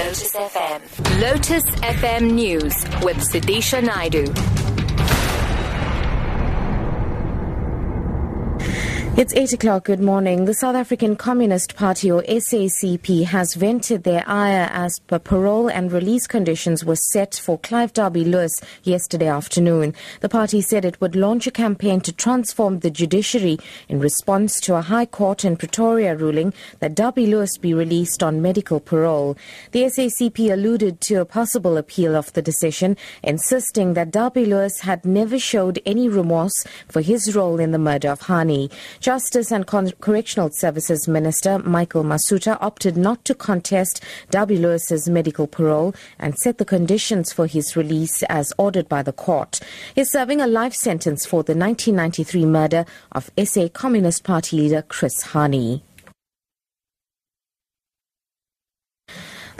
Lotus FM. Lotus FM News with Sudisha Naidu. It's 8 o'clock. Good morning. The South African Communist Party, or SACP, has vented their ire as per parole and release conditions were set for Clive Derby Lewis yesterday afternoon. The party said it would launch a campaign to transform the judiciary in response to a High Court in Pretoria ruling that Derby Lewis be released on medical parole. The SACP alluded to a possible appeal of the decision, insisting that Derby Lewis had never showed any remorse for his role in the murder of Hani. Justice and Con- Correctional Services Minister Michael Masutha opted not to contest Derby Lewis's medical parole and set the conditions for his release as ordered by the court. He is serving a life sentence for the 1993 murder of SA Communist Party leader Chris Hani.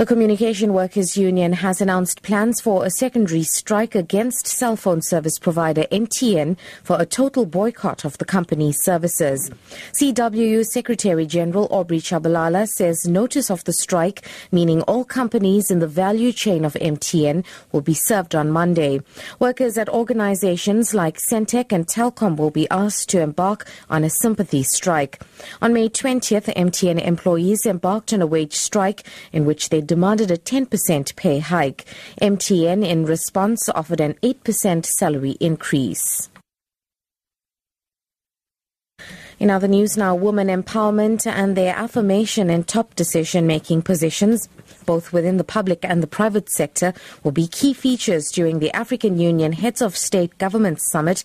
The Communication Workers Union has announced plans for a secondary strike against cell phone service provider MTN for a total boycott of the company's services. CWU Secretary General Aubrey Tshabalala says notice of the strike, meaning all companies in the value chain of MTN, will be served on Monday. Workers at organizations like Sentech and Telkom will be asked to embark on a sympathy strike. On May 20th, MTN employees embarked on a wage strike in which they demanded a 10% pay hike. MTN, in response, offered an 8% salary increase. In other news now, women empowerment and their affirmation in top decision making positions, both within the public and the private sector, will be key features during the African Union Heads of State Government Summit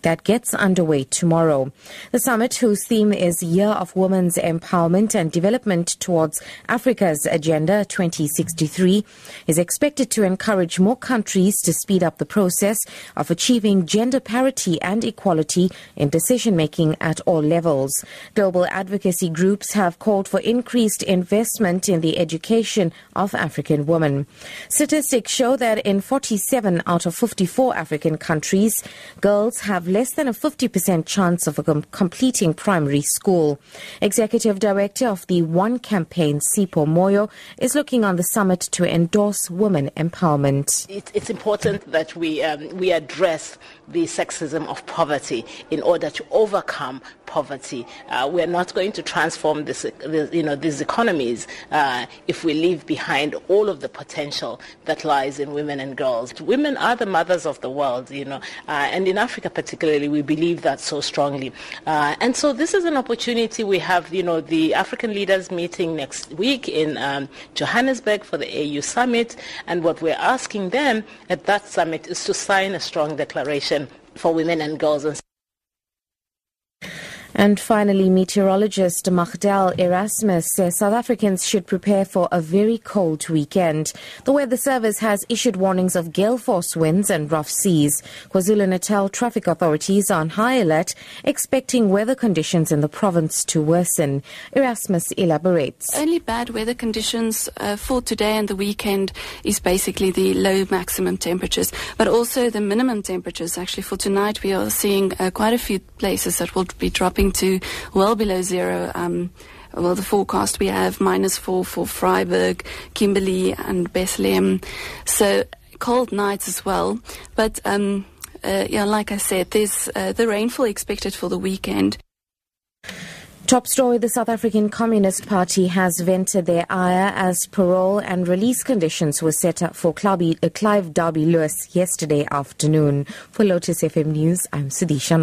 that gets underway tomorrow. The summit, whose theme is Year of Women's Empowerment and Development towards Africa's Agenda 2063, is expected to encourage more countries to speed up the process of achieving gender parity and equality in decision making at all levels. Global advocacy groups have called for increased investment in the education of African women. Statistics show that in 47 out of 54 African countries, girls have less than a 50% chance of com- completing primary school. Executive Director of the One Campaign, Sipho Moyo, is looking on the summit to endorse women empowerment. It's important that we, um, we address the sexism of poverty in order to overcome poverty. Uh, we're not going to transform this, this you know, these economies uh, if we leave behind all of the potential that lies in women and girls. Women are the mothers of the world, you know, uh, and in Africa particularly, we believe that so strongly. Uh, and so this is an opportunity. We have, you know, the African leaders meeting next week in um, Johannesburg for the AU summit, and what we're asking them at that summit is to sign a strong declaration for women and girls. And and finally, meteorologist Magdel Erasmus says South Africans should prepare for a very cold weekend. The Weather Service has issued warnings of gale force winds and rough seas. KwaZulu-Natal traffic authorities are on high alert, expecting weather conditions in the province to worsen. Erasmus elaborates. Only bad weather conditions uh, for today and the weekend is basically the low maximum temperatures, but also the minimum temperatures. Actually, for tonight, we are seeing uh, quite a few places that will be dropping to well below zero. Um, well, the forecast we have minus four for Vryburg, Kimberley, and Bethlehem. So cold nights as well. But um, uh, yeah, like I said, there's uh, the rainfall expected for the weekend. Top story The South African Communist Party has vented their ire as parole and release conditions were set up for Clive Derby Lewis yesterday afternoon. For Lotus FM News, I'm Sudisha.